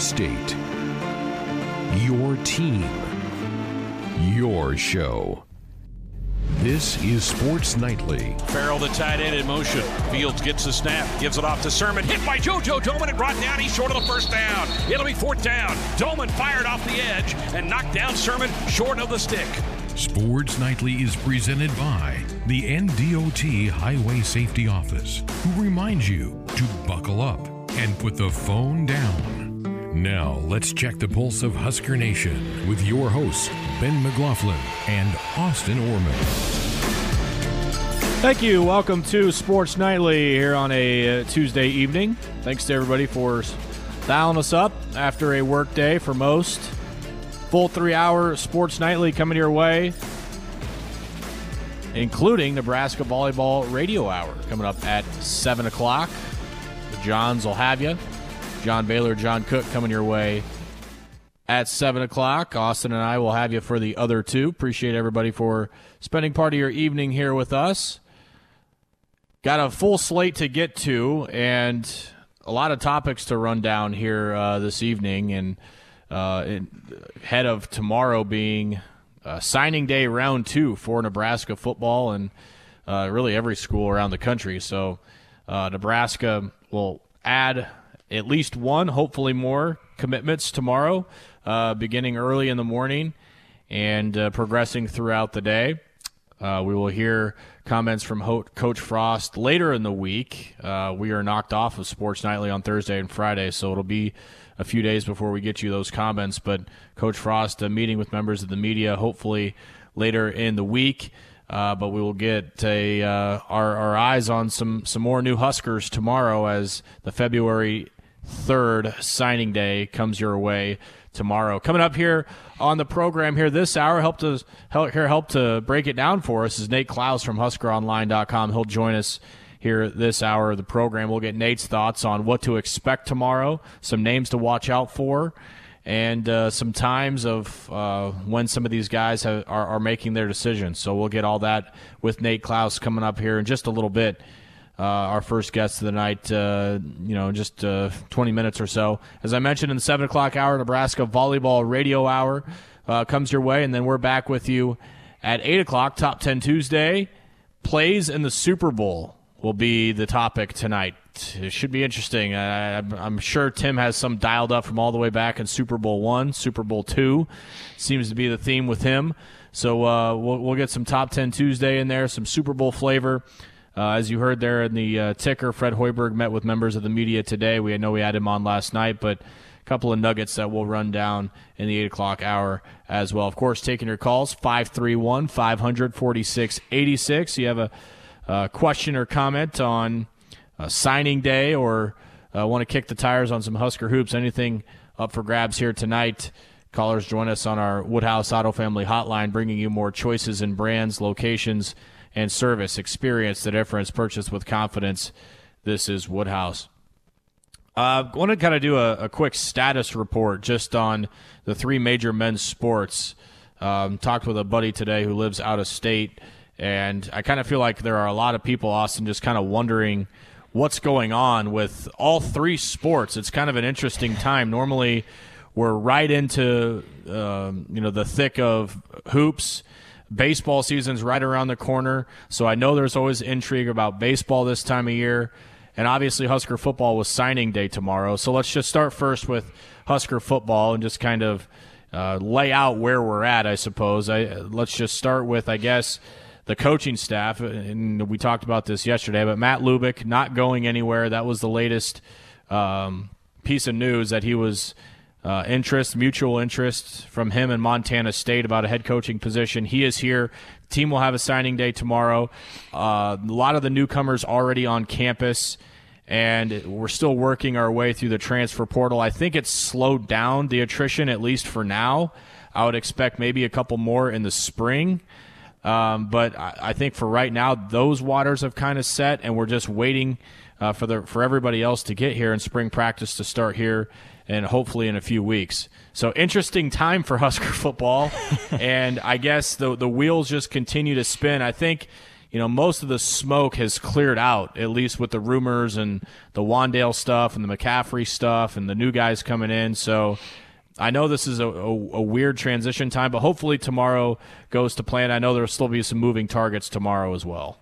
state. Your team. Your show. This is Sports Nightly. Farrell, the tight end in motion. Fields gets the snap, gives it off to Sermon. Hit by JoJo Domann and brought down. He's short of the first down. It'll be fourth down. Domann fired off the edge and knocked down Sermon short of the stick. Sports Nightly is presented by the NDOT Highway Safety Office, who reminds you to buckle up and put the phone down. Now, let's check the pulse of Husker Nation with your hosts, Ben McLaughlin and Austin Orman. Thank you. Welcome to Sports Nightly here on a uh, Tuesday evening. Thanks to everybody for dialing us up after a work day for most. Full three hour Sports Nightly coming your way, including Nebraska Volleyball Radio Hour coming up at 7 o'clock. The Johns will have you. John Baylor, John Cook coming your way at 7 o'clock. Austin and I will have you for the other two. Appreciate everybody for spending part of your evening here with us. Got a full slate to get to and a lot of topics to run down here uh, this evening. And uh, ahead of tomorrow being uh, signing day round two for Nebraska football and uh, really every school around the country. So uh, Nebraska will add at least one, hopefully more commitments tomorrow, uh, beginning early in the morning and uh, progressing throughout the day. Uh, we will hear comments from Ho- Coach Frost later in the week. Uh, we are knocked off of Sports Nightly on Thursday and Friday, so it'll be a few days before we get you those comments. But Coach Frost, a meeting with members of the media, hopefully later in the week. Uh, but we will get a, uh, our, our eyes on some, some more new Huskers tomorrow as the February third signing day comes your way tomorrow. Coming up here on the program here this hour, help to help here help to break it down for us is Nate Clouse from HuskerOnline.com. He'll join us here this hour of the program. We'll get Nate's thoughts on what to expect tomorrow, some names to watch out for, and uh, some times of uh, when some of these guys have, are, are making their decisions. So we'll get all that with Nate Clouse coming up here in just a little bit uh, our first guest of the night, uh, you know, just uh, 20 minutes or so. As I mentioned in the 7 o'clock hour, Nebraska Volleyball Radio Hour uh, comes your way, and then we're back with you at 8 o'clock, Top 10 Tuesday. Plays in the Super Bowl will be the topic tonight. It should be interesting. I, I'm sure Tim has some dialed up from all the way back in Super Bowl one, Super Bowl two. Seems to be the theme with him. So uh, we'll, we'll get some Top 10 Tuesday in there, some Super Bowl flavor. Uh, as you heard there in the uh, ticker, Fred Hoiberg met with members of the media today. We know we had him on last night, but a couple of nuggets that we'll run down in the 8 o'clock hour as well. Of course, taking your calls, 531 546 86. You have a, question or comment on signing day or uh, want to kick the tires on some Husker hoops, anything up for grabs here tonight. Callers join us on our Woodhouse Auto Family Hotline, bringing you more choices in brands, locations, and service. Experience the difference. Purchase with confidence. This is Woodhouse. I uh, want to kind of do a, a, quick status report just on the three major men's sports. Um, talked with a buddy today who lives out of state, and I kind of feel like there are a lot of people, Austin, just kind of wondering what's going on with all three sports. It's kind of an interesting time. Normally, we're right into um, you know the thick of hoops Baseball season's right around the corner, so I know there's always intrigue about baseball this time of year. And obviously, Husker football was signing day tomorrow. So let's just start first with Husker football and just kind of uh, lay out where we're at, I suppose. I, let's just start with, I guess, the coaching staff. And we talked about this yesterday, but Matt Lubick not going anywhere. That was the latest um, piece of news that he was uh, interest, mutual interest from him and Montana State about a head coaching position. He is here. Team will have a signing day tomorrow. Uh, a lot of the newcomers already on campus, and we're still working our way through the transfer portal. I think it's slowed down the attrition, at least for now. I would expect maybe a couple more in the spring. Um, but I, I, think for right now, those waters have kind of set, and we're just waiting uh, for the for everybody else to get here and spring practice to start here and hopefully in a few weeks. So interesting time for Husker football, and I guess the the wheels just continue to spin. I think you know, most of the smoke has cleared out, at least with the rumors and the Wan'Dale stuff and the McCaffrey stuff and the new guys coming in. So I know this is a, a, a, weird transition time, but hopefully tomorrow goes to plan. I know there'll still be some moving targets tomorrow as well.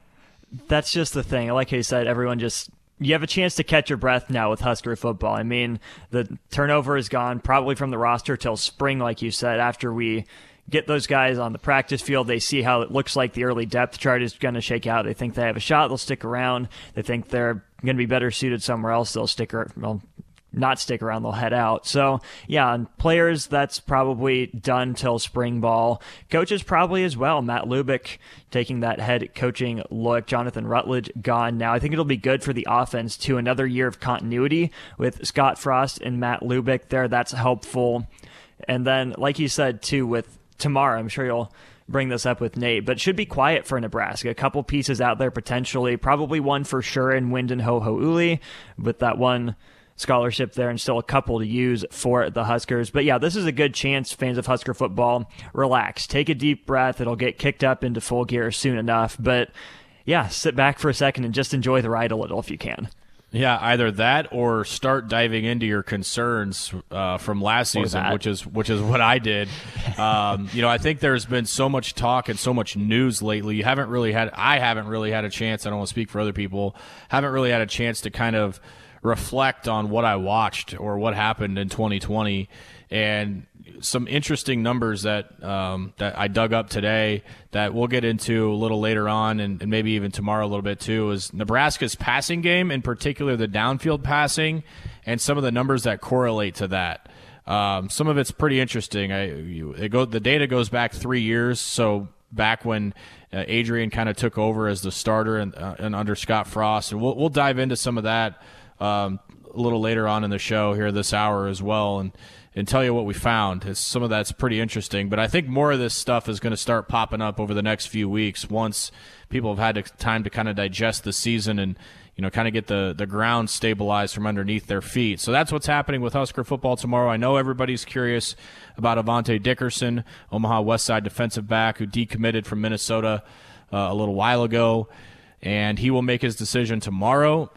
That's just the thing. Like I said, everyone just you have a chance to catch your breath now with Husker football. I mean, the turnover is gone probably from the roster till spring, like you said, after we get those guys on the practice field. They see how it looks like the early depth chart is going to shake out. They think they have a shot. They'll stick around. They think they're going to be better suited somewhere else. They'll stick around. Well, not stick around, they'll head out. So, yeah, and players, that's probably done till spring ball. Coaches, probably as well. Matt Lubick taking that head coaching look. Jonathan Rutledge gone now. I think it'll be good for the offense to another year of continuity with Scott Frost and Matt Lubick there. That's helpful. And then, like you said, too, with tomorrow. I'm sure you'll bring this up with Nate, but should be quiet for Nebraska. A couple pieces out there potentially, probably one for sure in Wynden Ho'oluli, with that one scholarship there and still a couple to use for the Huskers. But yeah, this is a good chance, fans of Husker football. Relax, take a deep breath. It'll get kicked up into full gear soon enough. But yeah, sit back for a second and just enjoy the ride a little if you can. Yeah, either that or start diving into your concerns uh, from last season, which is which is what I did. Um, you know, I think there's been so much talk and so much news lately. You haven't really had, I haven't really had a chance. I don't want to speak for other people. Haven't really had a chance to kind of reflect on what I watched or what happened in 2020 and some interesting numbers that um, that I dug up today that we'll get into a little later on and, and, maybe even tomorrow a little bit too is Nebraska's passing game, in particular the downfield passing, and some of the numbers that correlate to that. Um, some of it's pretty interesting. I, it go, the data goes back three years, so back when uh, Adrian kind of took over as the starter and, uh, and under Scott Frost, and we'll we'll dive into some of that um, a little later on in the show here this hour as well, and and tell you what we found. Some of that's pretty interesting, but I think more of this stuff is going to start popping up over the next few weeks once people have had time to kind of digest the season and you know kind of get the the ground stabilized from underneath their feet. So that's what's happening with Husker football tomorrow. I know everybody's curious about Avante Dickerson, Omaha West Side defensive back who decommitted from Minnesota uh, a little while ago, and he will make his decision tomorrow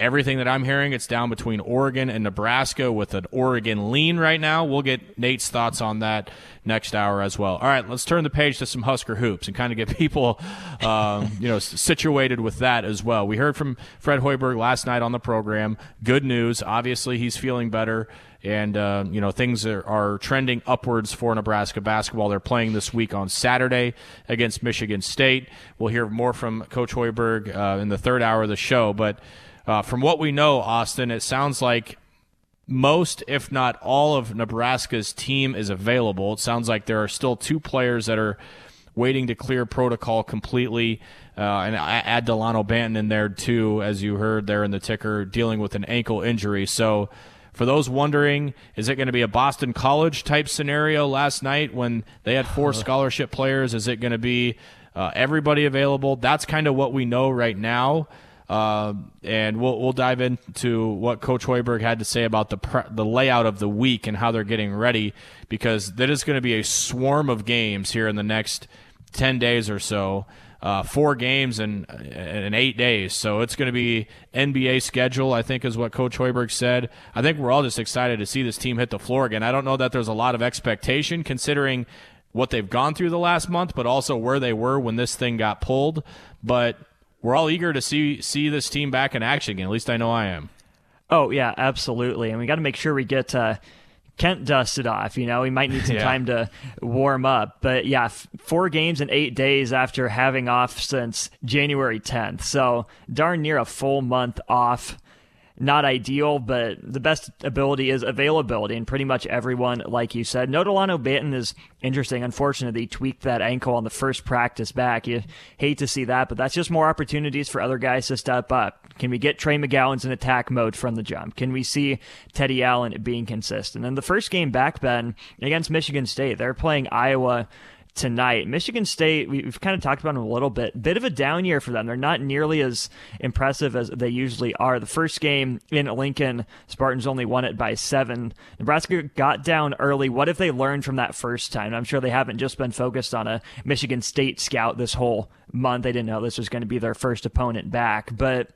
everything that I'm hearing, it's down between Oregon and Nebraska with an Oregon lean right now. We'll get Nate's thoughts on that next hour as well. All right, let's turn the page to some Husker hoops and kind of get people, um, you know, situated with that as well. We heard from Fred Hoiberg last night on the program. Good news. Obviously, he's feeling better. And, uh, you know, things are, are trending upwards for Nebraska basketball. They're playing this week on Saturday against Michigan State. We'll hear more from Coach Hoiberg uh, in the third hour of the show. But uh, from what we know, Austin, it sounds like most, if not all, of Nebraska's team is available. It sounds like there are still two players that are waiting to clear protocol completely. Uh, and I add Delano Banton in there too, as you heard there in the ticker, dealing with an ankle injury. So, for those wondering, is it going to be a Boston College type scenario last night when they had four scholarship players? Is it going to be uh, everybody available? That's kind of what we know right now. Uh, and we'll we'll dive into what Coach Hoiberg had to say about the pre- the layout of the week and how they're getting ready because that is going to be a swarm of games here in the next ten days or so. Uh, four games in in eight days, so it's going to be NBA schedule. I think is what Coach Hoiberg said. I think we're all just excited to see this team hit the floor again. I don't know that there's a lot of expectation considering what they've gone through the last month, but also where they were when this thing got pulled. But we're all eager to see see this team back in action again. At least I know I am. Oh yeah, absolutely. And we got to make sure we get uh, Kent dusted off. You know, we might need some yeah. time to warm up. But yeah, f- four games in eight days after having off since January 10th. So darn near a full month off not ideal, but the best ability is availability, and pretty much everyone, like you said. No Delano Banton is interesting. Unfortunately, he tweaked that ankle on the first practice back. You hate to see that, but that's just more opportunities for other guys to step up. Can we get Trey McGowens in attack mode from the jump? Can we see Teddy Allen being consistent? And the first game back, Ben, against Michigan State, they're playing Iowa tonight. Michigan State, we've kind of talked about them a little bit. Bit of a down year for them. They're not nearly as impressive as they usually are. The first game in Lincoln, Spartans only won it by seven. Nebraska got down early. What if they learned from that first time? I'm sure they haven't just been focused on a Michigan State scout this whole month. They didn't know this was going to be their first opponent back. But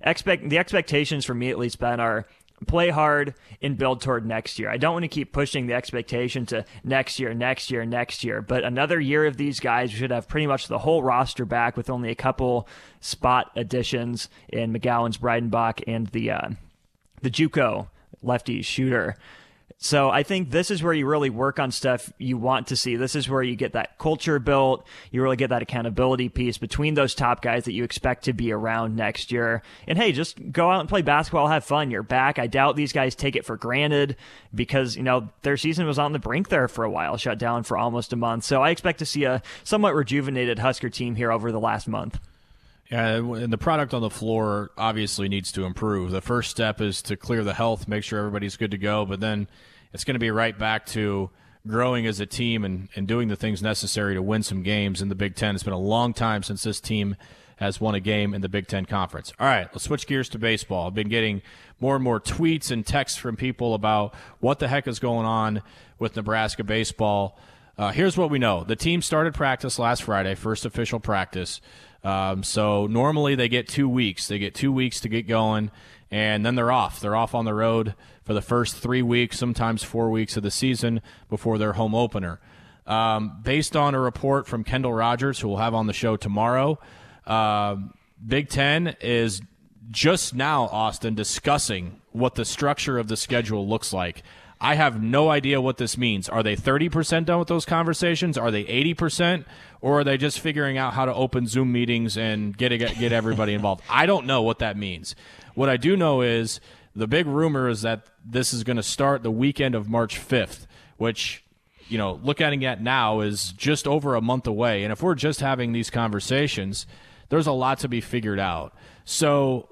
expect the expectations for me at least, Ben, are play hard and build toward next year. I don't want to keep pushing the expectation to next year, next year, next year, but another year of these guys we should have pretty much the whole roster back with only a couple spot additions in McGowens Breidenbach, and the uh, the JUCO lefty shooter. So I think this is where you really work on stuff you want to see. This is where you get that culture built. You really get that accountability piece between those top guys that you expect to be around next year. And hey, just go out and play basketball, have fun. You're back. I doubt these guys take it for granted because, you know, their season was on the brink there for a while, shut down for almost a month. So I expect to see a somewhat rejuvenated Husker team here over the last month. Yeah, and the product on the floor obviously needs to improve. The first step is to clear the health, make sure everybody's good to go, but then it's going to be right back to growing as a team and, and doing the things necessary to win some games in the Big Ten. It's been a long time since this team has won a game in the Big Ten Conference. All right, let's switch gears to baseball. I've been getting more and more tweets and texts from people about what the heck is going on with Nebraska baseball. Uh, here's what we know the team started practice last Friday, first official practice. Um, so normally they get two weeks. They get two weeks to get going, and then they're off. They're off on the road for the first three weeks, sometimes four weeks of the season before their home opener. Um, based on a report from Kendall Rogers, who we'll have on the show tomorrow, uh, Big Ten is just now, Austin, discussing what the structure of the schedule looks like. I have no idea what this means. Are they 30% done with those conversations? Are they 80%? Or are they just figuring out how to open Zoom meetings and get, get everybody involved? I don't know what that means. What I do know is the big rumor is that this is going to start the weekend of March 5th, which, you know, looking at now is just over a month away. And if we're just having these conversations, there's a lot to be figured out. So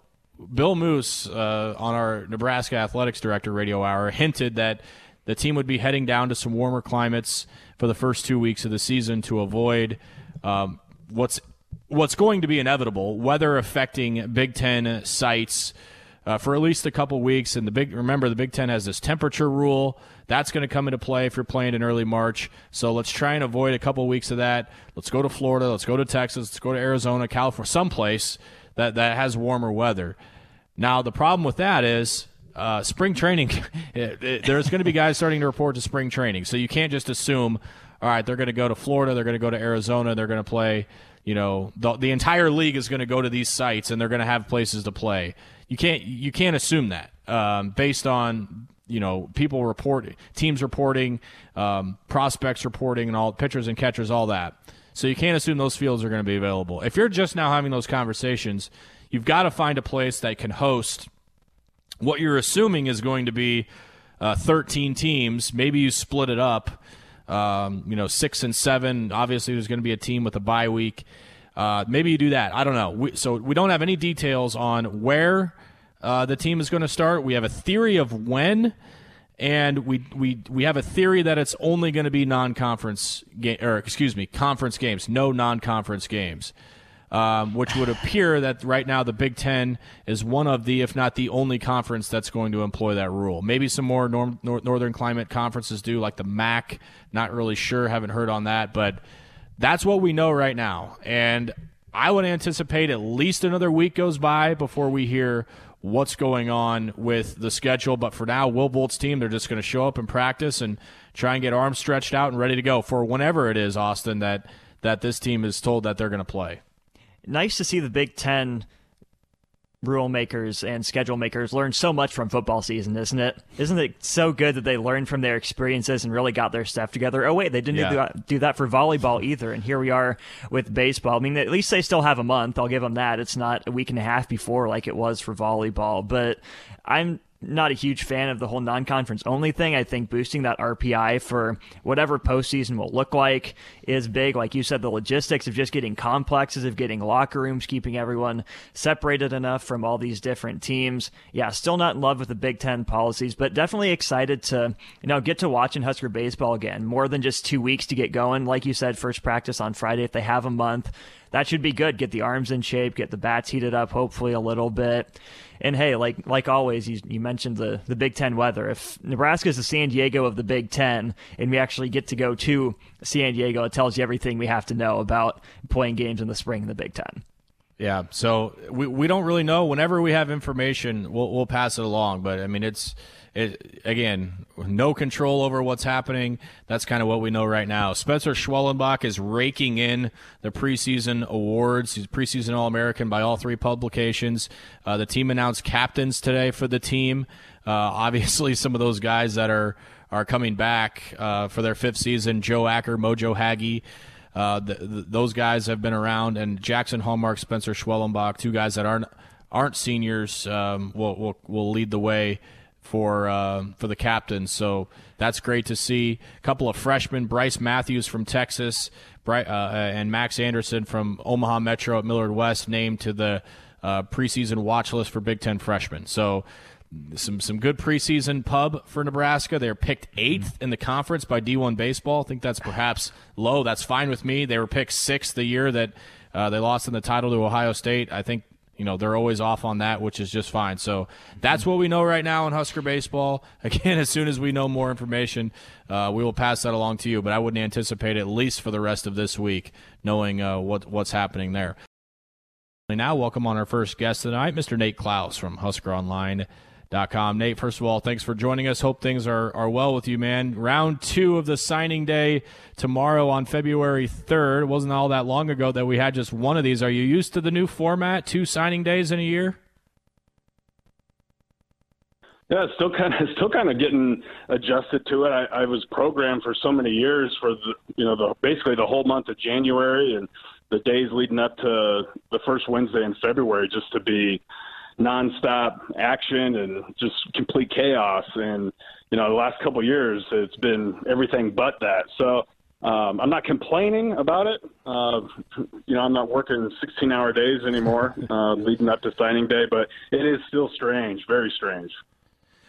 Bill Moos uh, on our Nebraska athletics director radio hour hinted that the team would be heading down to some warmer climates for the first two weeks of the season to avoid um, what's what's going to be inevitable weather affecting Big Ten sites uh, for at least a couple weeks. And the big remember the Big Ten has this temperature rule that's going to come into play if you're playing in early March. So let's try and avoid a couple weeks of that. Let's go to Florida. Let's go to Texas. Let's go to Arizona, California, someplace that, that has warmer weather. Now, the problem with that is uh, spring training, it, it, there's going to be guys starting to report to spring training. So you can't just assume, all right, they're going to go to Florida, they're going to go to Arizona, they're going to play, you know, the, the entire league is going to go to these sites and they're going to have places to play. You can't you can't assume that um, based on you know people reporting, teams reporting, um, prospects reporting, and all pitchers and catchers, all that. So you can't assume those fields are going to be available. If you're just now having those conversations, you've got to find a place that can host what you're assuming is going to be uh, 13 teams. Maybe you split it up. Um, you know, six and seven. Obviously, there's going to be a team with a bye week. Uh, maybe you do that. I don't know. We, so we don't have any details on where uh, the team is going to start. We have a theory of when and we we we have a theory that it's only going to be non-conference game or excuse me conference games no non-conference games. Um, which would appear that right now the big ten is one of the if not the only conference that's going to employ that rule. Maybe some more norm, nor, northern climate conferences do like the mac not really sure haven't heard on that but that's what we know right now. And i would anticipate at least another week goes by before we hear what's going on with the schedule. But for now, Will Bolt's team, they're just going to show up and practice and try and get arms stretched out and ready to go for whenever it is, Austin, that, that this team is told that they're going to play. Nice to see the Big Ten rule makers and schedule makers learn so much from football season, isn't it? Isn't it so good that they learned from their experiences and really got their stuff together? Oh wait, they didn't yeah. do, that, do that for volleyball either, and here we are with baseball. I mean, at least they still have a month. I'll give them that. It's not a week and a half before like it was for volleyball, but I'm not a huge fan of the whole non-conference only thing. I think boosting that RPI for whatever postseason will look like is big. Like you said, the logistics of just getting complexes, of getting locker rooms, keeping everyone separated enough from all these different teams. Yeah, still not in love with the Big Ten policies, but definitely excited to you know get to watching Husker baseball again. More than just two weeks to get going. Like you said, first practice on Friday. If they have a month, that should be good. Get the arms in shape, get the bats heated up, hopefully a little bit. And hey, like like always, you, you mentioned the the Big Ten weather. If Nebraska is the San Diego of the Big Ten, and we actually get to go to San Diego, it tells you everything we have to know about playing games in the spring in the Big Ten. Yeah, so we, we don't really know. Whenever we have information, we'll we'll pass it along. But I mean, it's it, again, no control over what's happening. That's kind of what we know right now. Spencer Schwellenbach is raking in the preseason awards. He's preseason All American by all three publications. Uh, the team announced captains today for the team. Uh, obviously, some of those guys that are are coming back uh, for their fifth season: Joe Acker, Mojo Hagge. Uh, the, the, those guys have been around, and Jackson Hallmark, Spencer Schwellenbach, two guys that aren't aren't seniors, um, will, will will lead the way for uh, for the captains. So that's great to see. A couple of freshmen, Bryce Matthews from Texas, uh, and Max Anderson from Omaha Metro at Millard West, named to the uh, preseason watch list for Big Ten freshmen. So some some good preseason pub for Nebraska. They're picked eighth in the conference by D1 baseball. I think that's perhaps low. That's fine with me. They were picked sixth the year that uh, they lost in the title to Ohio State. I think you know they're always off on that, which is just fine. So that's what we know right now in Husker baseball. Again, as soon as we know more information, uh, we will pass that along to you. But I wouldn't anticipate at least for the rest of this week knowing uh, what what's happening there. Now, welcome on our first guest tonight, Mr. Nate Clouse from Husker Online Com. Nate, first of all, thanks for joining us. Hope things are, are well with you, man. Round two of the signing day tomorrow on February 3rd. It wasn't all that long ago that we had just one of these. Are you used to the new format, two signing days in a year? Yeah, it's still kind of still kind of getting adjusted to it. I, I was programmed for so many years for the you know the basically the whole month of January and the days leading up to the first Wednesday in February just to be nonstop action and just complete chaos. And you know, the last couple of years, it's been everything but that. So um, I'm not complaining about it. Uh, you know, I'm not working 16-hour days anymore, uh, leading up to signing day, but it is still strange, very strange.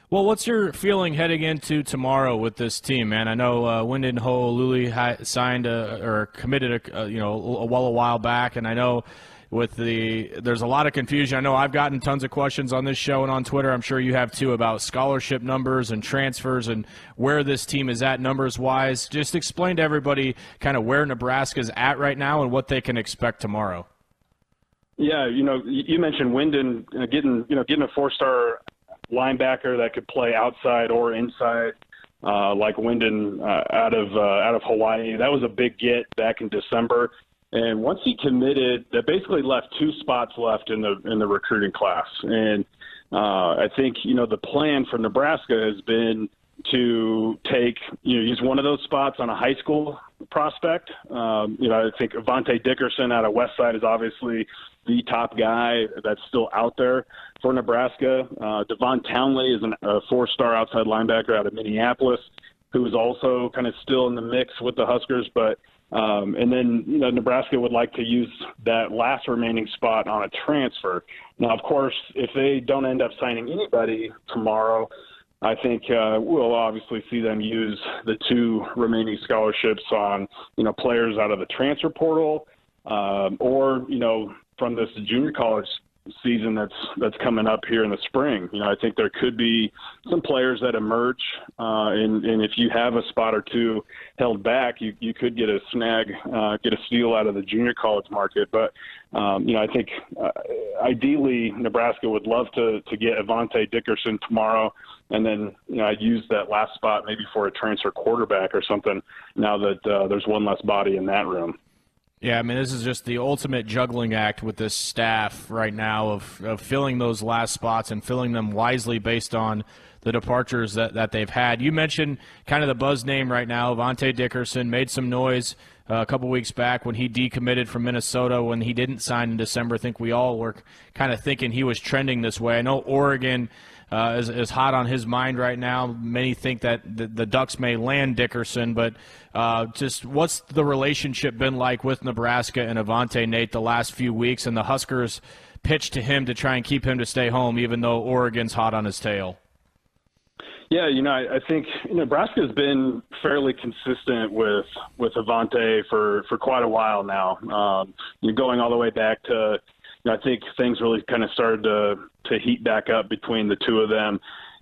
Well, what's your feeling heading into tomorrow with this team, man? I know uh, Wynden Ho'oluli signed a, or committed a, a you know a, a while back, and I know with the there's a lot of confusion. I know I've gotten tons of questions on this show and on Twitter. I'm sure you have too about scholarship numbers and transfers and where this team is at numbers wise. Just explain to everybody kind of where Nebraska's at right now and what they can expect tomorrow. Yeah, you know, you mentioned Wynden uh, getting you know getting a four star linebacker that could play outside or inside. Uh, like Wynden uh, out of uh, out of Hawaii, that was a big get back in December. And once he committed, that basically left two spots left in the in the recruiting class. And uh, I think you know the plan for Nebraska has been to take you know use one of those spots on a high school prospect. Um, you know I think Avante Dickerson out of Westside is obviously the top guy that's still out there for Nebraska. Uh, Devon Townley is an, a four-star outside linebacker out of Minneapolis, who is also kind of still in the mix with the Huskers, but um, and then, you know, Nebraska would like to use that last remaining spot on a transfer. Now, of course, if they don't end up signing anybody tomorrow, I think uh, we'll obviously see them use the two remaining scholarships on, you know, players out of the transfer portal, um, or you know, from this junior college season that's that's coming up here in the spring. You know, I think there could be some players that emerge, uh, and and if you have a spot or two held back, you you could get a snag, uh, get a steal out of the junior college market. But um, you know, I think uh, ideally Nebraska would love to to get Avante Dickerson tomorrow, and then you know I'd use that last spot maybe for a transfer quarterback or something. Now that uh, there's one less body in that room. Yeah, I mean, this is just the ultimate juggling act with this staff right now of, of filling those last spots and filling them wisely based on the departures that, that they've had. You mentioned kind of the buzz name right now, Avante Dickerson, made some noise uh, a couple weeks back when he decommitted from Minnesota when he didn't sign in December. I think we all were kind of thinking he was trending this way. I know Oregon uh, is, is hot on his mind right now. Many think that the, the Ducks may land Dickerson, but uh, just what's the relationship been like with Nebraska and Avante Nate the last few weeks, and the Huskers pitch to him to try and keep him to stay home, even though Oregon's hot on his tail. Yeah, you know, I, I think Nebraska's been fairly consistent with with Avante for for quite a while now. Um, you're going all the way back to, I think things really kind of started to to heat back up between the two of them.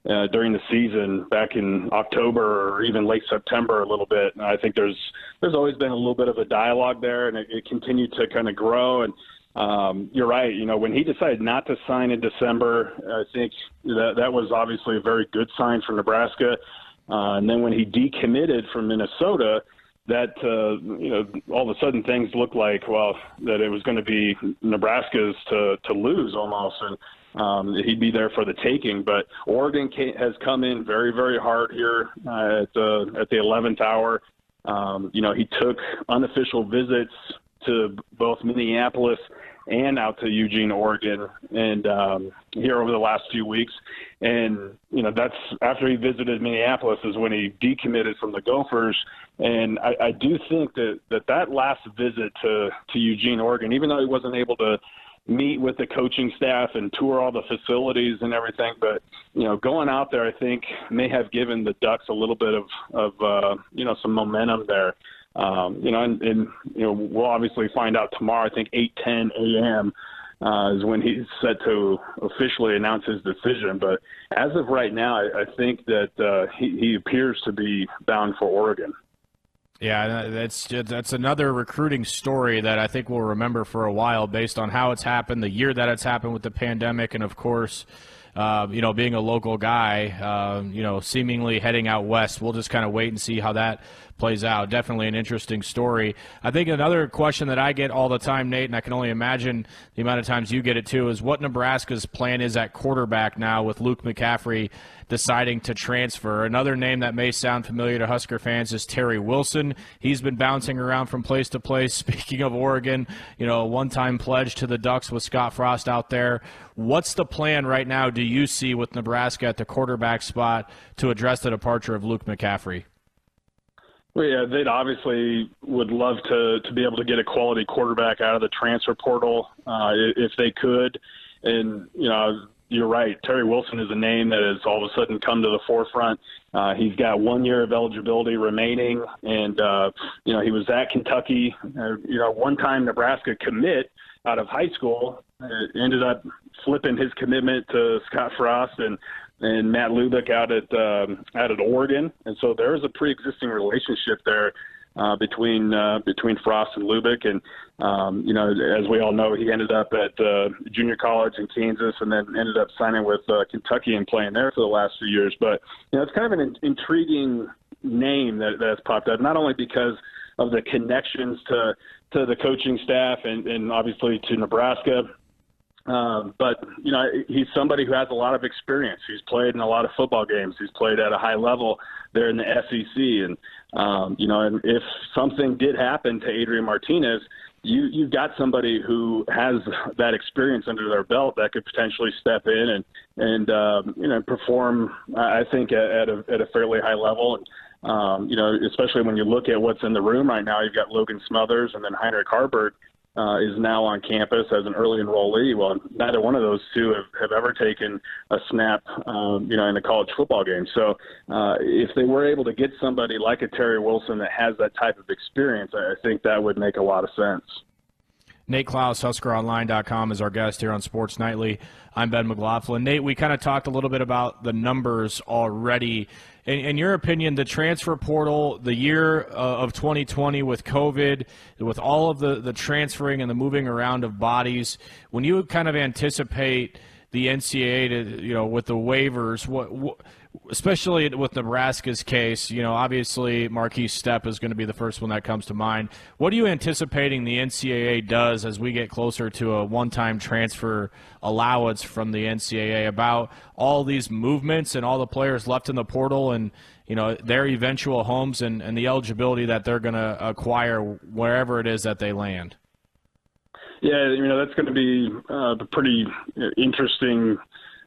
Uh, during the season back in October or even late September a little bit. And I think there's there's always been a little bit of a dialogue there, and it, it continued to kind of grow. And um, you're right. You know, when he decided not to sign in December, I think that that was obviously a very good sign for Nebraska. Uh, and then when he decommitted from Minnesota, that uh, you know all of a sudden things looked like well that it was going to be Nebraska's to to lose almost, and um, he'd be there for the taking. But Oregon has come in very very hard here uh, at the at the 11th hour. Um, you know, he took unofficial visits to both Minneapolis and out to Eugene, Oregon, and um, here over the last few weeks. And you know, that's after he visited Minneapolis is when he decommitted from the Gophers. And I, I do think that, that that last visit to to Eugene, Oregon, even though he wasn't able to meet with the coaching staff and tour all the facilities and everything. But you know, going out there, I think may have given the Ducks a little bit of of uh, you know some momentum there. Um, you know, and, and you know we'll obviously find out tomorrow. I think 8:10 a.m. Uh, is when he's set to officially announce his decision. But as of right now, I, I think that uh, he, he appears to be bound for Oregon. Yeah, that's that's another recruiting story that I think we'll remember for a while, based on how it's happened, the year that it's happened with the pandemic, and of course, uh, you know, being a local guy, uh, you know, seemingly heading out west. We'll just kind of wait and see how that plays out. Definitely an interesting story. I think another question that I get all the time, Nate, and I can only imagine the amount of times you get it too, is what Nebraska's plan is at quarterback now with Luke McCaffrey deciding to transfer. Another name that may sound familiar to Husker fans is Terry Wilson. He's been bouncing around from place to place. Speaking of Oregon, you know, one time pledge to the Ducks with Scott Frost out there. What's the plan right now, do you see, with Nebraska at the quarterback spot to address the departure of Luke McCaffrey? Well, yeah, they'd obviously would love to to be able to get a quality quarterback out of the transfer portal uh, if they could. And you know, you're right. Terry Wilson is a name that has all of a sudden come to the forefront. Uh, he's got one year of eligibility remaining, and uh, you know he was at Kentucky. Uh, you know, one time Nebraska commit out of high school uh, ended up flipping his commitment to Scott Frost and and Matt Lubick out at um, out at Oregon, and so there is a pre-existing relationship there uh, between uh, between Frost and Lubick, and um, you know, as we all know, he ended up at uh, junior college in Kansas, and then ended up signing with uh, Kentucky and playing there for the last few years. But you know, it's kind of an in- intriguing name that that's popped up, not only because of the connections to to the coaching staff and, and obviously to Nebraska, um, but you know, he's somebody who has a lot of experience. He's played in a lot of football games. He's played at a high level there in the SEC, and um, you know, and if something did happen to Adrian Martinez, you you've got somebody who has that experience under their belt that could potentially step in and and um, you know perform. I think at, at a at a fairly high level. And, um, you know, especially when you look at what's in the room right now, you've got Logan Smothers and then Heinrich Haarberg, uh, is now on campus as an early enrollee. Well, neither one of those two have, have ever taken a snap, um, you know, in a college football game. So uh, if they were able to get somebody like a Terry Wilson that has that type of experience, I think that would make a lot of sense. Nate Clouse, HuskerOnline.com, is our guest here on Sports Nightly. I'm Ben McLaughlin. Nate, we kind of talked a little bit about the numbers already. In, in your opinion, the transfer portal, the year uh, of 2020 with COVID, with all of the, the transferring and the moving around of bodies, when you kind of anticipate the NCAA to, you know, with the waivers, what, what especially with Nebraska's case, you know, obviously Markese Stepp is going to be the first one that comes to mind. What are you anticipating the NCAA does as we get closer to a one-time transfer allowance from the NCAA about all these movements and all the players left in the portal and you know their eventual homes and, and the eligibility that they're going to acquire wherever it is that they land? Yeah, you know that's going to be uh, a pretty interesting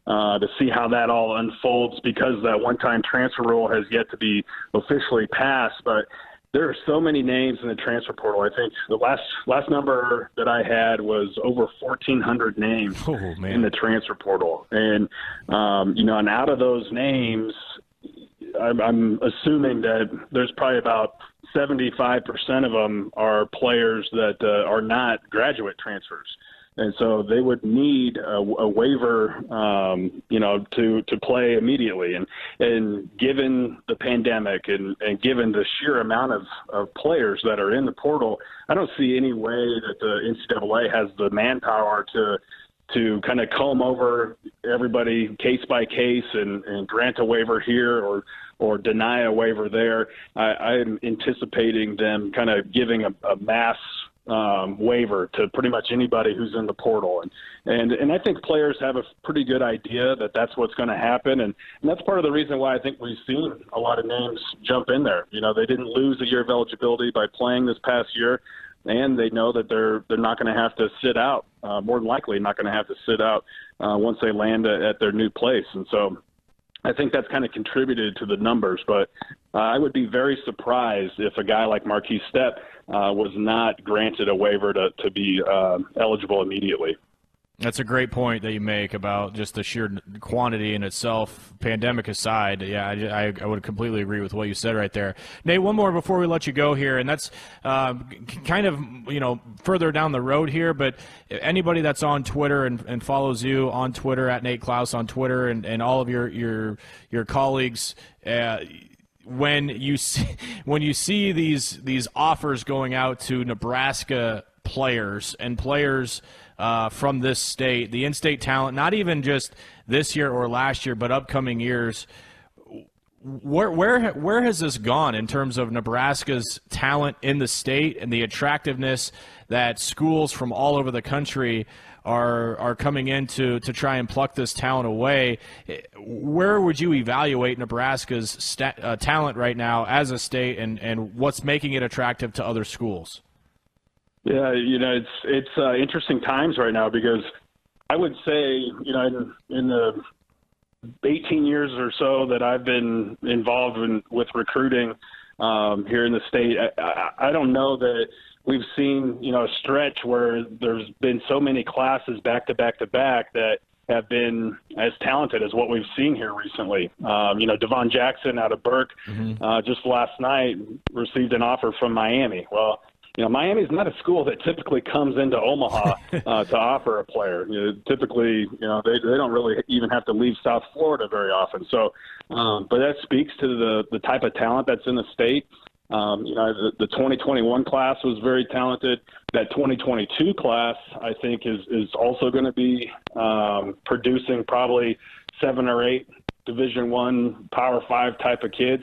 uh, to see how that all unfolds because that one-time transfer rule has yet to be officially passed. But there are so many names in the transfer portal. I think the last last number that I had was over 1,400 names oh, in the transfer portal, and um, you know, and out of those names, I'm, I'm assuming that there's probably about 75% of them are players that uh, are not graduate transfers and so they would need a, a waiver, um, you know, to to play immediately. And and given the pandemic and and given the sheer amount of, of players that are in the portal, I don't see any way that the NCAA has the manpower to to kind of comb over everybody case by case and, and grant a waiver here or or deny a waiver there. I, I'm anticipating them kind of giving a, a mass um, waiver to pretty much anybody who's in the portal, and and and I think players have a pretty good idea that that's what's going to happen, and, and that's part of the reason why I think we've seen a lot of names jump in there. You know, they didn't lose a year of eligibility by playing this past year, and they know that they're they're not going to have to sit out. Uh, more than likely, not going to have to sit out uh, once they land at, at their new place, and so. I think that's kind of contributed to the numbers, but uh, I would be very surprised if a guy like Markese Stepp uh, was not granted a waiver to, to be uh, eligible immediately. That's a great point that you make about just the sheer quantity in itself, pandemic aside. Yeah, I, I, would completely agree with what you said right there. Nate, one more before we let you go here, and that's uh, kind of you know further down the road here. But anybody that's on Twitter and, and follows you on Twitter at Nate Clouse on Twitter, and, and all of your your your colleagues. Uh, when you see, when you see these these offers going out to Nebraska players and players uh, from this state, the in-state talent, not even just this year or last year, but upcoming years. Where where where has this gone in terms of Nebraska's talent in the state and the attractiveness that schools from all over the country are are coming in to, to try and pluck this talent away. Where would you evaluate Nebraska's uh, talent right now as a state, and, and what's making it attractive to other schools? Yeah, you know, it's it's uh, interesting times right now because I would say, you know, in, in the 18 years or so that I've been involved in, with recruiting um, here in the state, I, I, I don't know that we've seen you know a stretch where there's been so many classes back to back to back that have been as talented as what we've seen here recently. Um, you know, Devon Jackson out of Burke mm-hmm. uh, just last night received an offer from Miami. Well, you know, Miami's not a school that typically comes into Omaha uh, to offer a player. You know, typically, you know, they they don't really even have to leave South Florida very often. So, um, but that speaks to the the type of talent that's in the state. Um, you know, the, the 2021 class was very talented. That 2022 class, I think, is is also going to be um, producing probably seven or eight Division One, Power Five type of kids.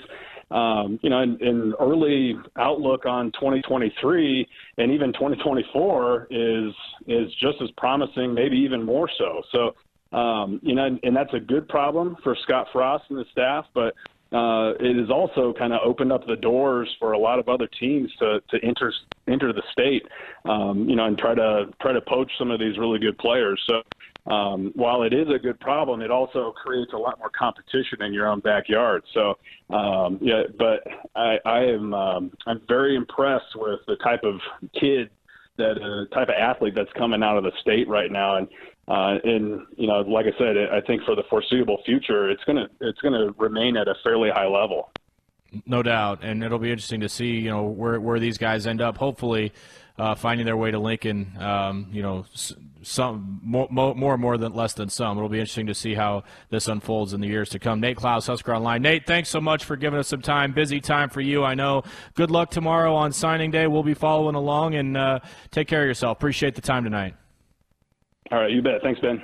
Um, you know, an early outlook on 2023 and even 2024 is is just as promising, maybe even more so. So, um, you know, and, and that's a good problem for Scott Frost and the staff, but uh, it has also kind of opened up the doors for a lot of other teams to, to enter enter the state, um, you know, and try to try to poach some of these really good players. So um, while it is a good problem, it also creates a lot more competition in your own backyard. So um, yeah, but I, I am um, I'm very impressed with the type of kid that uh, type of athlete that's coming out of the state right now, and uh, and you know, like I said, I think for the foreseeable future, it's gonna it's gonna remain at a fairly high level. No doubt, and it'll be interesting to see you know where where these guys end up. Hopefully, uh, finding their way to Lincoln. Um, you know, some more, more and more than less than some. It'll be interesting to see how this unfolds in the years to come. Nate Clouse, Husker Online. Nate, thanks so much for giving us some time. Busy time for you, I know. Good luck tomorrow on signing day. We'll be following along, and uh, take care of yourself. Appreciate the time tonight. All right, you bet. Thanks, Ben.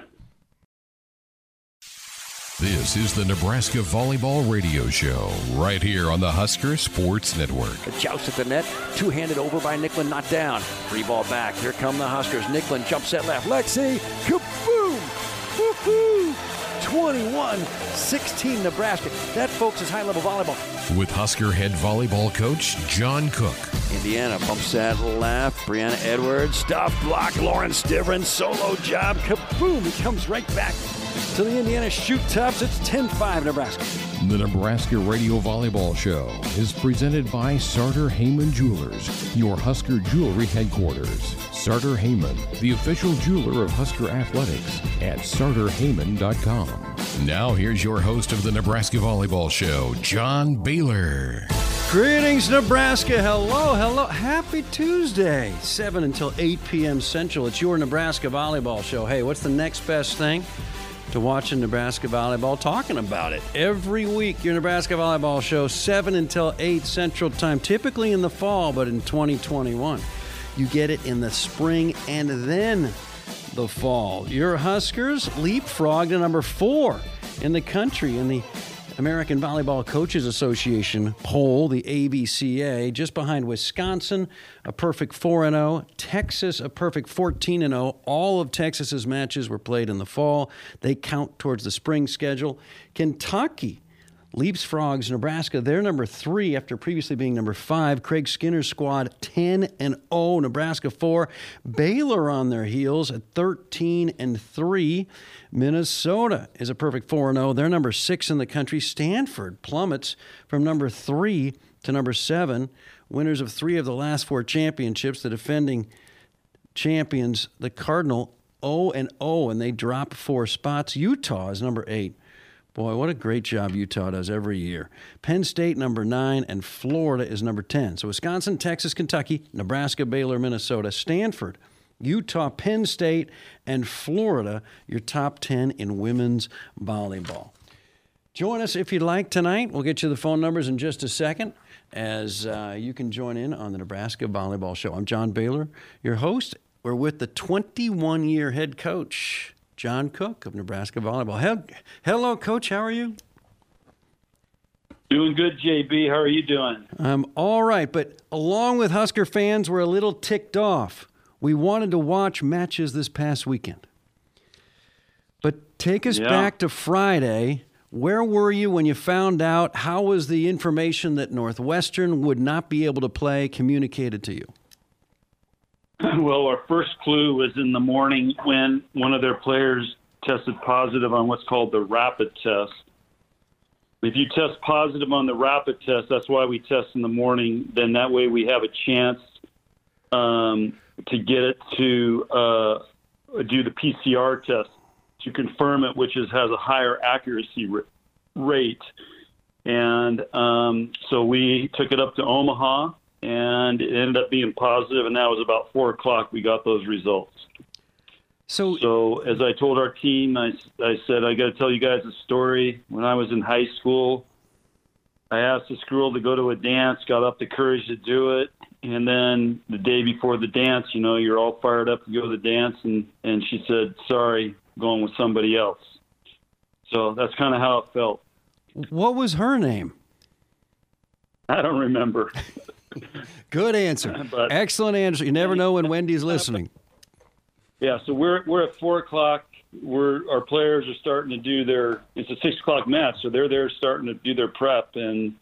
This is the Nebraska Volleyball Radio Show, right here on the Husker Sports Network. A joust at the net, two handed over by Nicklin, not down. Free ball back. Here come the Huskers. Nicklin jump set left. Lexi, kaboom! Woohoo! 21 16 Nebraska. That, folks, is high level volleyball. With Husker head volleyball coach John Cook. Indiana bumps that left. Brianna Edwards, stuff block. Lauren Stivrins, solo job. Kaboom! He comes right back. To the Indiana Shoot Tops. It's 10 5 Nebraska. The Nebraska Radio Volleyball Show is presented by Sartor Hamann Jewelers, your Husker jewelry headquarters. Sartor Hamann, the official jeweler of Husker Athletics at sartorhamann.com. Now, here's your host of the Nebraska Volleyball Show, John Baylor. Greetings, Nebraska. Hello, hello. Happy Tuesday. 7 until 8 p.m. Central. It's your Nebraska Volleyball Show. Hey, what's the next best thing? To watching Nebraska volleyball, talking about it every week. Your Nebraska volleyball show, 7 until 8 Central Time, typically in the fall, but in 2021. You get it in the spring and then the fall. Your Huskers leapfrog to number four in the country in the American Volleyball Coaches Association poll, the AVCA, just behind Wisconsin, a perfect 4 0, Texas, a perfect 14 0. All of Texas's matches were played in the fall. They count towards the spring schedule. Kentucky Leapfrogs, Nebraska, they're number three after previously being number five. Craig Skinner's squad 10 and 0. Nebraska 4. Baylor on their heels at 13 and 3. Minnesota is a perfect 4 0. They're number six in the country. Stanford plummets from number three to number seven. Winners of three of the last four championships. The defending champions, the Cardinal, 0 and 0, and they drop four spots. Utah is number eight. Boy, what a great job Utah does every year. Penn State, number nine, and Florida is number 10. So Wisconsin, Texas, Kentucky, Nebraska, Baylor, Minnesota, Stanford, Utah, Penn State, and Florida, your top 10 in women's volleyball. Join us if you'd like tonight. We'll get you the phone numbers in just a second as uh, you can join in on the Nebraska Volleyball Show. I'm John Baylor, your host. We're with the 21 year head coach John Cook of Nebraska Volleyball. Hello, Coach. How are you? Doing good, JB. How are you doing? I'm all right, but along with Husker fans, we're a little ticked off. We wanted to watch matches this past weekend. But take us yeah. back to Friday. Where were you when you found out? How was the information that Northwestern would not be able to play communicated to you? Well, our first clue was in the morning when one of their players tested positive on what's called the rapid test. If you test positive on the rapid test, that's why we test in the morning. Then that way we have a chance um, to get it to uh, do the PCR test to confirm it, which is, has a higher accuracy rate. And um, so we took it up to Omaha and it ended up being positive, and that was about four o'clock. We got those results. So, so as I told our team, I, I said I got to tell you guys a story. When I was in high school, I asked a girl to go to a dance, got up the courage to do it, and then the day before the dance, you know, you're all fired up to go to the dance, and and she said, "Sorry, going with somebody else." So that's kind of how it felt. What was her name? I don't remember. Good answer. But, Excellent answer. You never know when Wendy's listening. Yeah, so we're we're at four o'clock. We're our players are starting to do their. It's a six o'clock match, so they're there starting to do their prep, and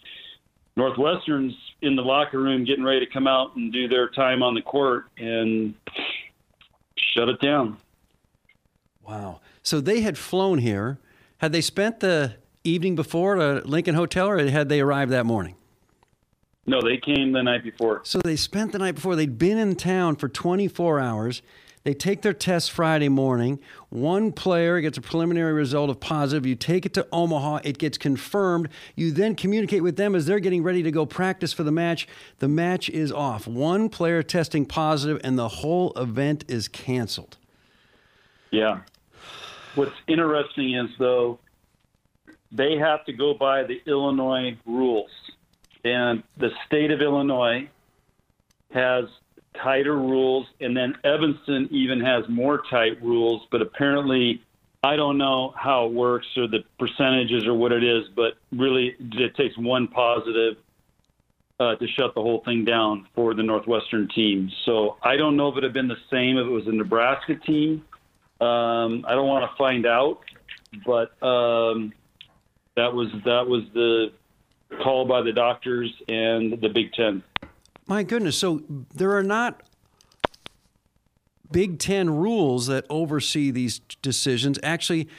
Northwestern's in the locker room getting ready to come out and do their time on the court, and shut it down. Wow. So they had flown here. Had they spent the evening before at a Lincoln Hotel, or had they arrived that morning? No, they came the night before. So they spent the night before. They'd been in town for 24 hours. They take their test Friday morning. One player gets a preliminary result of positive. You take it to Omaha. It gets confirmed. You then communicate with them as they're getting ready to go practice for the match. The match is off. One player testing positive, and the whole event is canceled. Yeah. What's interesting is, though, they have to go by the Illinois rules. And the state of Illinois has tighter rules, and then Evanston even has more tight rules. But apparently, I don't know how it works or the percentages or what it is, but really, it takes one positive uh, to shut the whole thing down for the Northwestern team. So I don't know if it had been the same if it was a Nebraska team. Um, I don't want to find out, but um, that was that was the called by the doctors and the Big Ten. My goodness. So there are not Big Ten rules that oversee these decisions. Actually,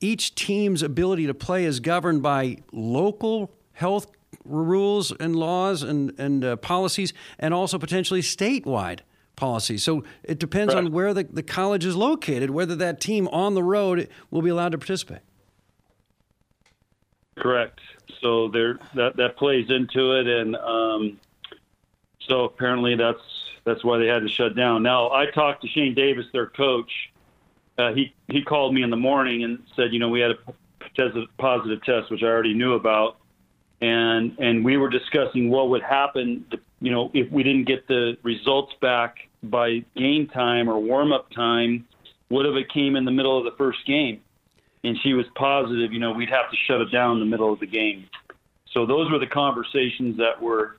each team's ability to play is governed by local health rules and laws and and uh, policies, and also potentially statewide policies. So it depends right. on where the, the college is located, whether that team on the road will be allowed to participate. Correct. So there that that plays into it, and um, so apparently that's that's why they had to shut down. Now I talked to Shane Davis, their coach. Uh, he he called me in the morning and said, you know, we had a positive test, which I already knew about, and and we were discussing what would happen, you know, if we didn't get the results back by game time or warm up time. What if it came in the middle of the first game? And she was positive, you know, we'd have to shut it down in the middle of the game. So those were the conversations that were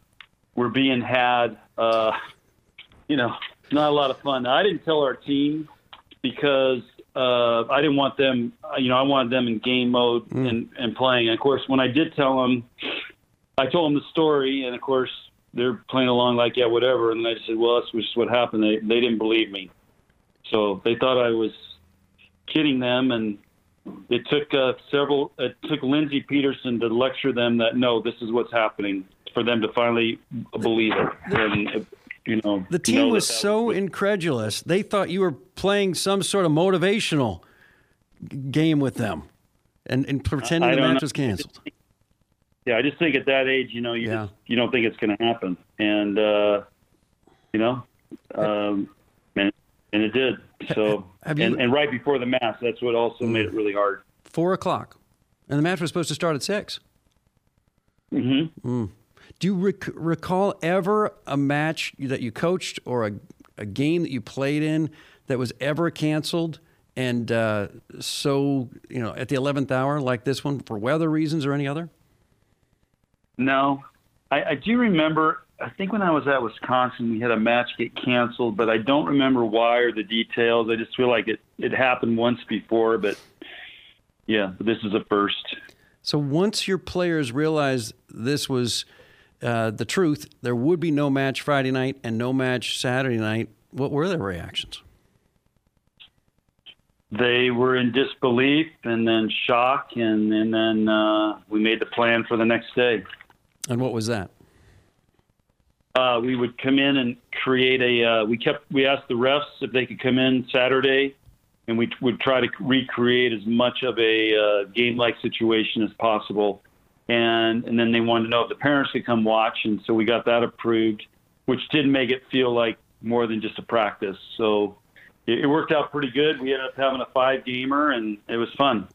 were being had. Uh, you know, not a lot of fun. I didn't tell our team because uh, I didn't want them. You know, I wanted them in game mode mm. and and playing. And of course, when I did tell them, I told them the story, and of course they're playing along like yeah, whatever. And I said, well, that's just what happened. They they didn't believe me, so they thought I was kidding them, and it took uh, several. It took Lindsey Peterson to lecture them that no, this is what's happening for them to finally believe it. And you know, the team was so was incredulous. They thought you were playing some sort of motivational game with them, and, and pretending the match know. was canceled. Yeah, I just think at that age, you know, you yeah. just, you don't think it's going to happen, and uh, you know, um, and it did. So, you, and, and right before the match, that's what also made it really hard. Four o'clock, and the match was supposed to start at 6 Mm-hmm. Mm. Do you rec- recall ever a match that you coached or a, a game that you played in that was ever canceled? And uh, so, you know, at the 11th hour, like this one, for weather reasons or any other? No. I, I do remember, I think when I was at Wisconsin, we had a match get canceled, but I don't remember why or the details. I just feel like it, it happened once before, but yeah, this is a first. So once your players realized this was uh, the truth, there would be no match Friday night and no match Saturday night. What were their reactions? They were in disbelief and then shock, and, and then uh, we made the plan for the next day. And what was that? Uh, we would come in and create a. Uh, we kept. We asked the refs if they could come in Saturday, and we would try to recreate as much of a uh, game-like situation as possible and and then they wanted to know if the parents could come watch, and so we got that approved, which did make it feel like more than just a practice. So it, it worked out pretty good. We ended up having a five gamer, and it was fun.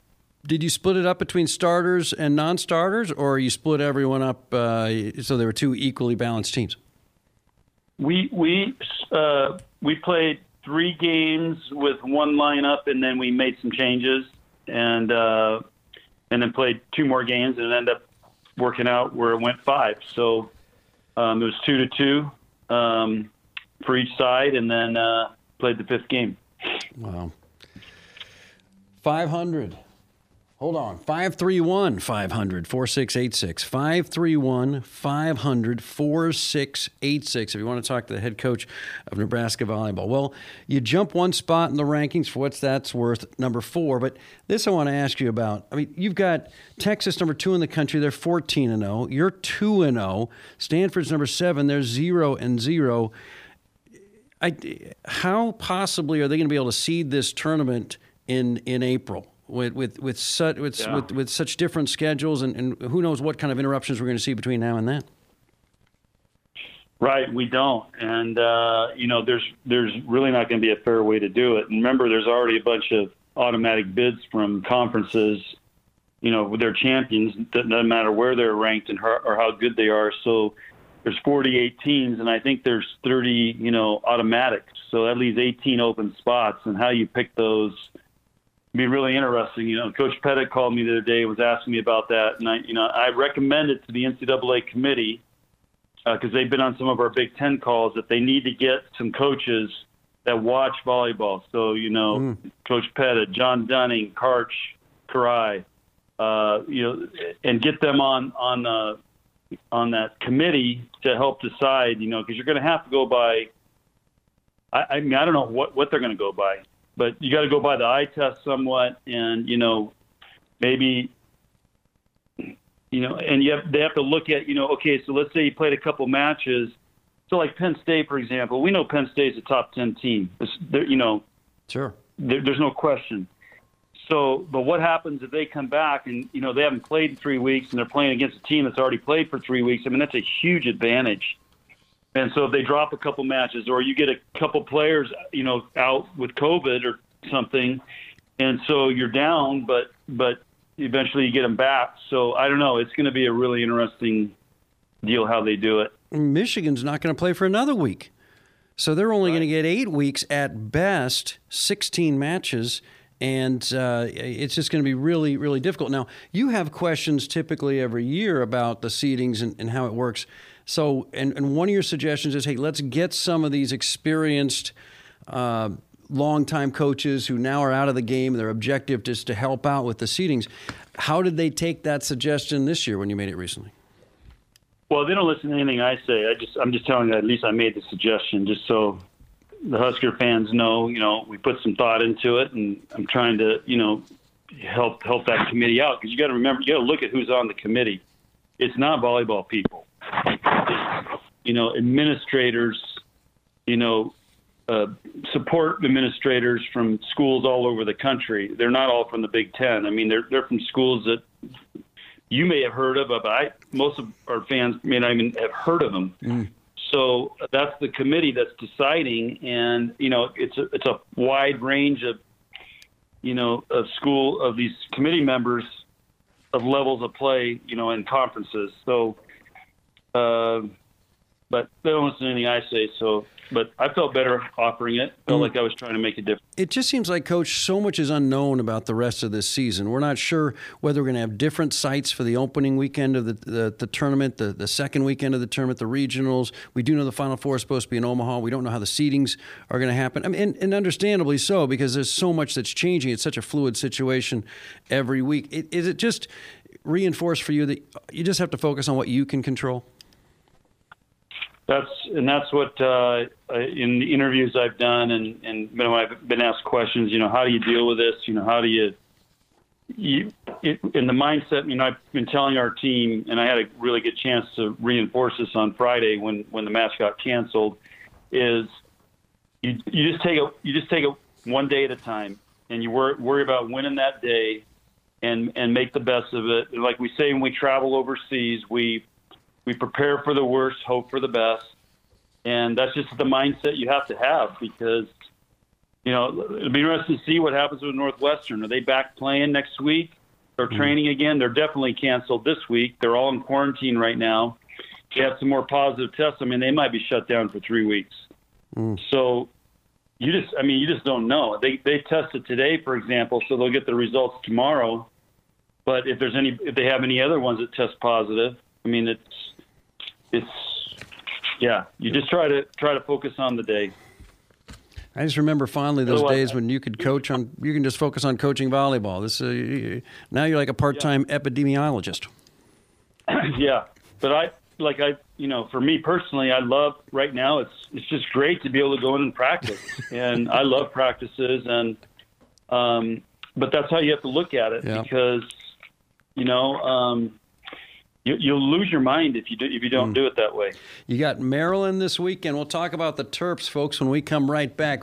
Did you split it up between starters and non-starters, or you split everyone up uh, so there were two equally balanced teams? We we uh, we played three games with one lineup, and then we made some changes. And uh, and then played two more games and ended up working out where it went five. So um, it was two to two um, for each side, and then uh, played the fifth game. Wow. 500. Hold on. 531 500 4686. 531 500 4686. If you want to talk to the head coach of Nebraska Volleyball. Well, you jump one spot in the rankings for what's that's worth, number four. But this I want to ask you about. I mean, you've got Texas number two in the country. They're 14 and 0. You're 2 and 0. Stanford's number seven. They're 0 and 0. I, how possibly are they going to be able to seed this tournament in, in April? With with with such with, yeah. with, with such different schedules, and, and who knows what kind of interruptions we're going to see between now and then. Right, we don't, and uh, you know, there's there's really not going to be a fair way to do it. And remember, there's already a bunch of automatic bids from conferences, you know, with their champions. Doesn't matter where they're ranked and how, or how good they are. So there's 48 teams, and I think there's 30, you know, automatics. So that leaves 18 open spots, and how you pick those be really interesting. You know, Coach Pettit called me the other day, and was asking me about that, and I, you know, I recommended to the NCAA committee because uh, they've been on some of our Big Ten calls that they need to get some coaches that watch volleyball. So you know, mm. Coach Pettit, John Dunning, Karch, Kiraly, uh, you know, and get them on on uh, on that committee to help decide. You know, because you're going to have to go by. I, I mean, I don't know what what they're going to go by but you got to go by the eye test somewhat. And you know, maybe you know, and you have, they have to look at, you know, okay, so let's say you played a couple matches. So like Penn State, for example, we know Penn State's a top 10 team. You know, sure. There, there's no question. So, but what happens if they come back and, you know, they haven't played in three weeks and they're playing against a team that's already played for three weeks? I mean, that's a huge advantage. And so if they drop a couple matches or you get a couple players, you know, out with COVID or something, and so you're down, but, but eventually you get them back. So I don't know. It's going to be a really interesting deal how they do it. Michigan's not going to play for another week. So they're only right. going to get eight weeks at best, 16 matches. And uh, it's just going to be really, really difficult. Now, you have questions typically every year about the seedings and, and how it works. So, and, and one of your suggestions is hey, let's get some of these experienced uh, longtime coaches who now are out of the game. Their objective is to help out with the seedings. How did they take that suggestion this year when you made it recently? Well, they don't listen to anything I say. I just I'm just telling you at least I made the suggestion just so the Husker fans know. You know, we put some thought into it, and I'm trying to you know help help that committee out because you got to remember you got to look at who's on the committee. It's not volleyball people. You know, administrators. You know, uh, support administrators from schools all over the country. They're not all from the Big Ten. I mean, they're they're from schools that you may have heard of, but I most of our fans may not even have heard of them. Mm. So that's the committee that's deciding, and you know, it's a it's a wide range of you know of school of these committee members of levels of play, you know, in conferences. So, uh, but they don't listen to anything I say, so but I felt better offering it. Felt mm. like I was trying to make a difference. It just seems like, Coach, so much is unknown about the rest of this season. We're not sure whether we're going to have different sites for the opening weekend of the the, the tournament, the, the second weekend of the tournament, the regionals. We do know the Final Four is supposed to be in Omaha. We don't know how the seedings are going to happen. I mean, and, and understandably so, because there's so much that's changing. It's such a fluid situation every week. It, is it just reinforced for you that you just have to focus on what you can control? That's and that's what uh, in the interviews I've done and and when I've been asked questions, you know, how do you deal with this? You know, how do you you it, in the mindset? You know, I've been telling our team, and I had a really good chance to reinforce this on Friday when when the match got canceled. Is you you just take a you just take a one day at a time, and you worry about winning that day, and and make the best of it. like we say when we travel overseas, we we prepare for the worst, hope for the best, and that's just the mindset you have to have because you know it'll be interesting to see what happens with Northwestern. Are they back playing next week? They're mm. training again. They're definitely canceled this week. They're all in quarantine right now. They have some more positive tests. I mean, they might be shut down for three weeks. Mm. So you just, I mean, you just don't know. They they tested today, for example, so they'll get the results tomorrow. But if there's any, if they have any other ones that test positive, I mean, it's it's yeah. You just try to try to focus on the day. I just remember fondly those days when you could coach on. You can just focus on coaching volleyball. This uh, now you're like a part-time yeah. epidemiologist. yeah, but I like I you know for me personally, I love right now. It's it's just great to be able to go in and practice, and I love practices, and um, but that's how you have to look at it yeah. because you know um, you, will lose your mind if you do if you don't mm. do it that way. You got Maryland this weekend. We'll talk about the Terps, folks, when we come right back.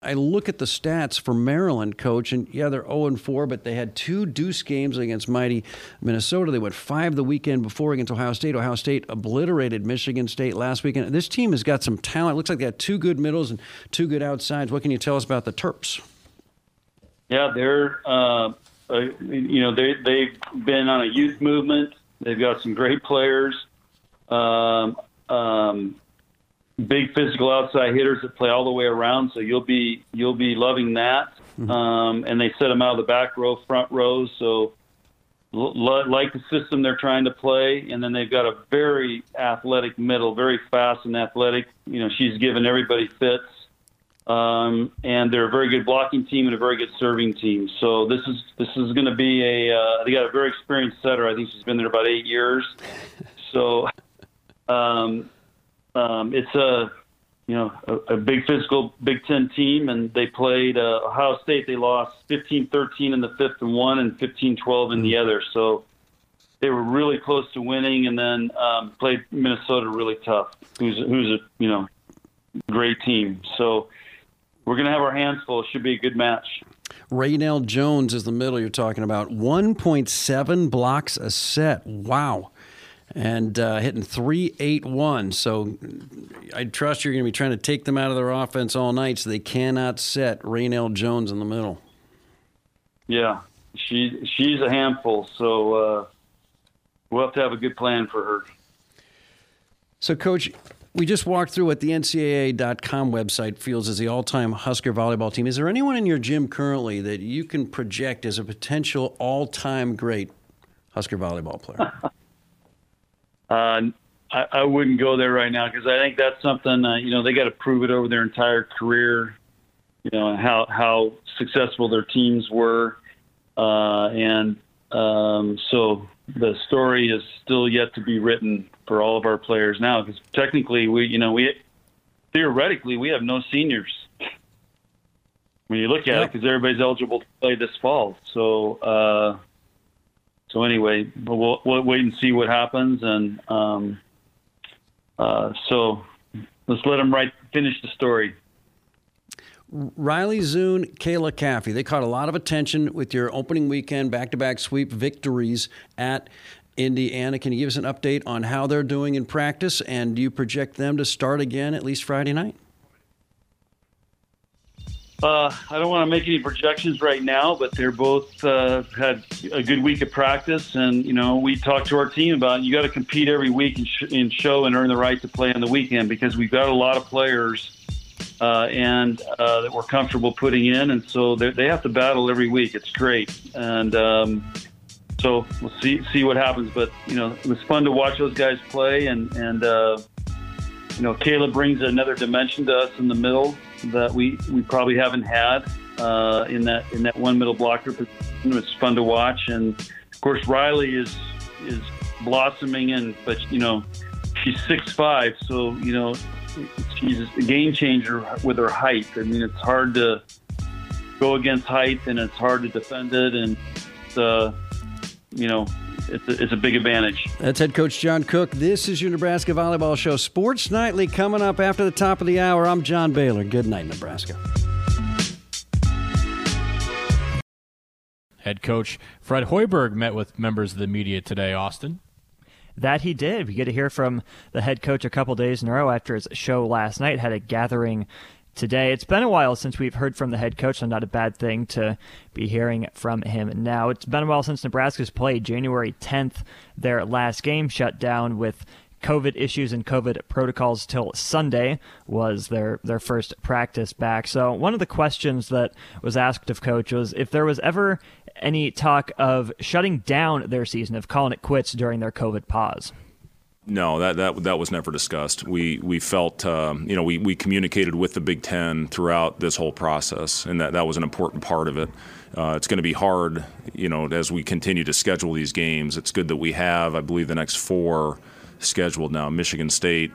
I look at the stats for Maryland, coach, and yeah, they're 0 4, but they had two deuce games against mighty Minnesota. They went five the weekend before against Ohio State. Ohio State obliterated Michigan State last weekend. This team has got some talent. It looks like they got two good middles and two good outsides. What can you tell us about the Terps? Yeah, they're uh, uh, you know, they they've been on a youth movement. They've got some great players, um, um, big physical outside hitters that play all the way around. So you'll be you'll be loving that. Mm-hmm. Um, and they set them out of the back row, front rows. So l- like the system they're trying to play, and then they've got a very athletic middle, very fast and athletic. You know, she's given everybody fits. Um, and they're a very good blocking team and a very good serving team. So this is this is going to be a uh, they got a very experienced setter. I think she's been there about eight years. So um, um, it's a you know, a, a big physical Big Ten team, and they played uh, Ohio State. They lost 15-13 in the fifth and one, and 15-12 in the other. So they were really close to winning, and then um, played Minnesota really tough, who's who's a you know great team. So we're gonna have our hands full. It should be a good match. Rainelle Jones is the middle you're talking about. 1.7 blocks a set. Wow and uh, hitting 381. So I trust you're going to be trying to take them out of their offense all night so they cannot set Rainelle Jones in the middle. Yeah, she she's a handful. So uh, we'll have to have a good plan for her. So, Coach, we just walked through what the NCAA.com website feels as the all time Husker volleyball team. Is there anyone in your gym currently that you can project as a potential all time great Husker volleyball player? Uh, I, I wouldn't go there right now because I think that's something uh, you know they got to prove it over their entire career. You know how how successful their teams were, uh, and um, so the story is still yet to be written for all of our players now because technically we you know we theoretically we have no seniors when you look at yep. it because everybody's eligible to play this fall. So uh, so anyway, we'll, we'll wait and see what happens, and um, uh, so let's let them write finish the story. Riley Zune, Kayla Caffey, they caught a lot of attention with your opening weekend back to back sweep victories at Indiana. Can you give us an update on how they're doing in practice, and do you project them to start again at least Friday night? Uh, I don't want to make any projections right now, but they're both uh, had a good week of practice, and you know we talked to our team about you got to compete every week and, sh- and, show and earn the right to play on the weekend because we've got a lot of players uh, and uh, that we're comfortable putting in, and so they have to battle every week. It's great, and um, so we'll see see what happens. But you know it was fun to watch those guys play, and and uh, you know Caleb brings another dimension to us in the middle that we, we probably haven't had uh, in that in that one middle blocker position. It's fun to watch, and of course Riley is is blossoming, and but you know she's six five, so you know she's a game changer with her height. I mean, it's hard to go against height, and it's hard to defend it, and uh, you know it's a, it's a big advantage. That's head coach John Cook. This is your Nebraska Volleyball Show. Sports Nightly coming up after the top of the hour. I'm John Baylor. Good night, Nebraska. Head coach Fred Hoiberg met with members of the media today, Austin. That he did. We get to hear from the head coach a couple days in a row after his show last night. Had a gathering today. It's been a while since we've heard from the head coach, so not a bad thing to be hearing from him now. It's been a while since Nebraska's played. January 10th, their last game shut down with COVID issues and COVID protocols till Sunday was their their first practice back. So one of the questions that was asked of coach was if there was ever any talk of shutting down their season, of calling it quits during their COVID pause. No, that, that that was never discussed. We we felt um, you know we, we communicated with the Big Ten throughout this whole process, and that, that was an important part of it. Uh, it's going to be hard, you know, as we continue to schedule these games. It's good that we have, I believe, the next four scheduled now: Michigan State,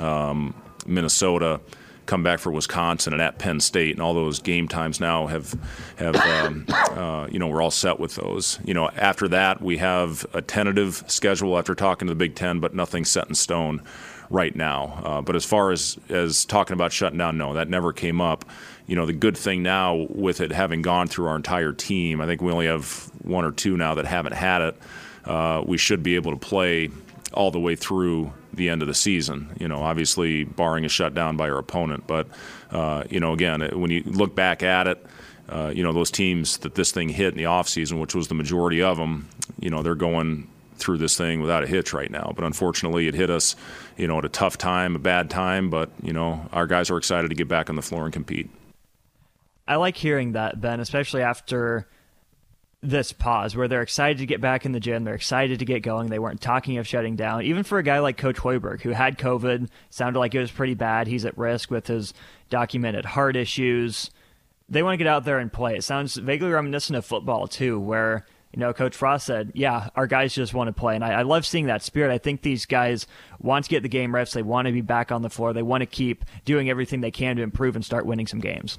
um, Minnesota, come back for Wisconsin and at Penn State, and all those game times now have have um, uh, you know we're all set with those. You know, after that we have a tentative schedule after talking to the Big Ten, but nothing set in stone right now. Uh, but as far as as talking about shutting down, no, that never came up. You know, the good thing now with it having gone through our entire team, I think we only have one or two now that haven't had it. Uh, we should be able to play all the way through the end of the season. You know, obviously barring a shutdown by our opponent. But uh, you know, again, when you look back at it, uh, you know those teams that this thing hit in the offseason, which was the majority of them, you know, they're going through this thing without a hitch right now. But unfortunately, it hit us, you know, at a tough time, a bad time. But you know, our guys are excited to get back on the floor and compete. I like hearing that, Ben, especially after this pause where they're excited to get back in the gym. They're excited to get going. They weren't talking of shutting down. Even for a guy like Coach Hoiberg, who had COVID, sounded like it was pretty bad. He's at risk with his documented heart issues. They want to get out there and play. It sounds vaguely reminiscent of football, too, where you know, Coach Frost said, yeah, our guys just want to play. And I, I love seeing that spirit. I think these guys want to get the game reps. They want to be back on the floor. They want to keep doing everything they can to improve and start winning some games.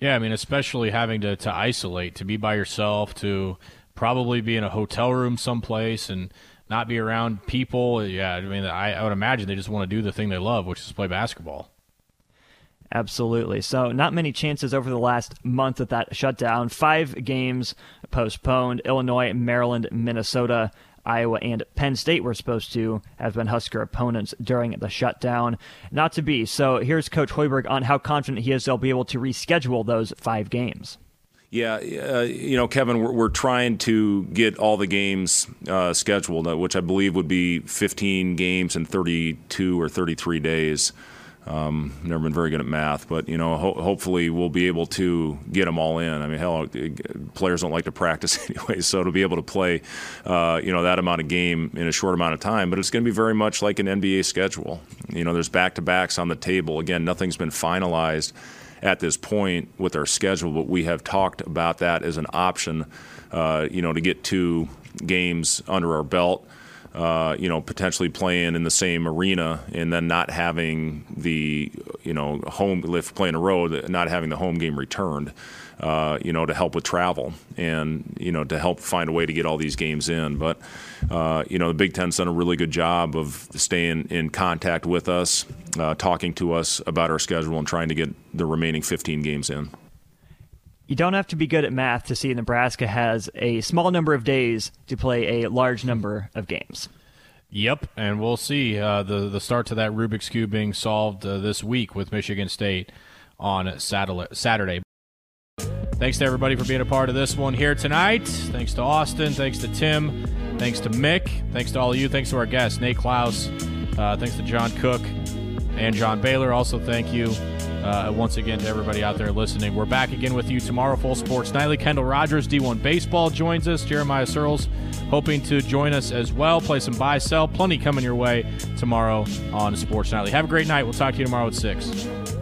Yeah, I mean, especially having to, to isolate, to be by yourself, to probably be in a hotel room someplace and not be around people. Yeah, I mean, I, I would imagine they just want to do the thing they love, which is play basketball. Absolutely. So, not many chances over the last month with that shutdown. Five games postponed. Illinois, Maryland, Minnesota, Iowa, and Penn State were supposed to have been Husker opponents during the shutdown. Not to be. So, here's Coach Hoiberg on how confident he is they'll be able to reschedule those five games. Yeah, uh, you know, Kevin, we're, we're, trying to get all the games uh, scheduled, uh, which I believe would be 15 games in 32 or 33 days. Um, never been very good at math, but you know, ho- hopefully we'll be able to get them all in. I mean, hell, players don't like to practice anyway, so to be able to play, uh, you know, that amount of game in a short amount of time, but it's going to be very much like an NBA schedule. You know, there's back to backs on the table. Again, nothing's been finalized at this point with our schedule, but we have talked about that as an option. Uh, you know, to get two games under our belt uh, you know, potentially playing in the same arena and then not having the, you know, home lift playing a road, not having the home game returned, uh, you know, to help with travel and, you know, to help find a way to get all these games in. But, uh, you know, the Big Ten's done a really good job of staying in contact with us, uh, talking to us about our schedule and trying to get the remaining 15 games in. You don't have to be good at math to see Nebraska has a small number of days to play a large number of games. Yep, and we'll see uh, the the start to that Rubik's cube being solved uh, this week with Michigan State on Saturday. Thanks to everybody for being a part of this one here tonight. Thanks to Austin. Thanks to Tim. Thanks to Mick. Thanks to all of you. Thanks to our guests, Nate Clouse. Uh, thanks to John Cook and John Baylor. Also, thank you uh, once again to everybody out there listening. We're back again with you tomorrow, Full Sports Nightly. Kendall Rogers, D1 Baseball, joins us. Jeremiah Sirles hoping to join us as well. Play some buy sell. Plenty coming your way tomorrow on Sports Nightly. Have a great night. We'll talk to you tomorrow at 6.